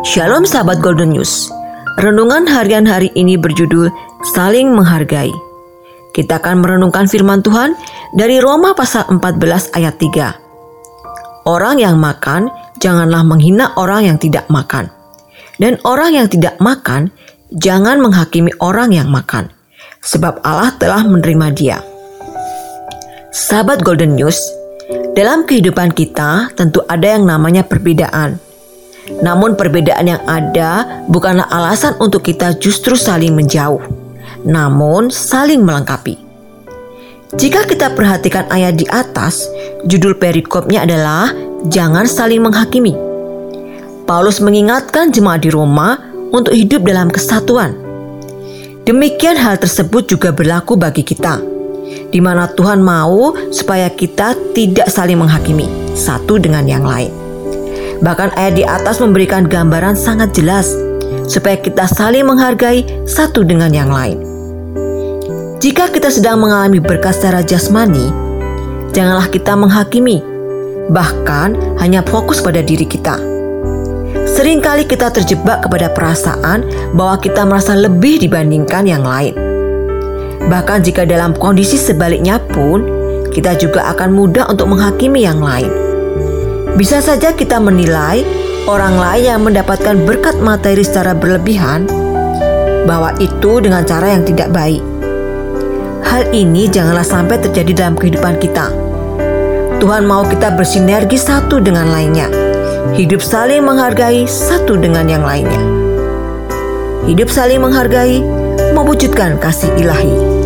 Shalom sahabat Golden News. Renungan harian hari ini berjudul Saling Menghargai. Kita akan merenungkan firman Tuhan dari Roma pasal 14 ayat 3. Orang yang makan janganlah menghina orang yang tidak makan. Dan orang yang tidak makan jangan menghakimi orang yang makan, sebab Allah telah menerima dia. Sahabat Golden News, dalam kehidupan kita tentu ada yang namanya perbedaan namun perbedaan yang ada bukanlah alasan untuk kita justru saling menjauh, namun saling melengkapi. Jika kita perhatikan ayat di atas, judul perikopnya adalah jangan saling menghakimi. Paulus mengingatkan jemaat di Roma untuk hidup dalam kesatuan. Demikian hal tersebut juga berlaku bagi kita, di mana Tuhan mau supaya kita tidak saling menghakimi satu dengan yang lain. Bahkan ayat di atas memberikan gambaran sangat jelas supaya kita saling menghargai satu dengan yang lain. Jika kita sedang mengalami berkat secara jasmani, janganlah kita menghakimi, bahkan hanya fokus pada diri kita. Seringkali kita terjebak kepada perasaan bahwa kita merasa lebih dibandingkan yang lain. Bahkan jika dalam kondisi sebaliknya pun, kita juga akan mudah untuk menghakimi yang lain. Bisa saja kita menilai orang lain yang mendapatkan berkat materi secara berlebihan bahwa itu dengan cara yang tidak baik. Hal ini janganlah sampai terjadi dalam kehidupan kita. Tuhan mau kita bersinergi satu dengan lainnya. Hidup saling menghargai satu dengan yang lainnya. Hidup saling menghargai mewujudkan kasih ilahi.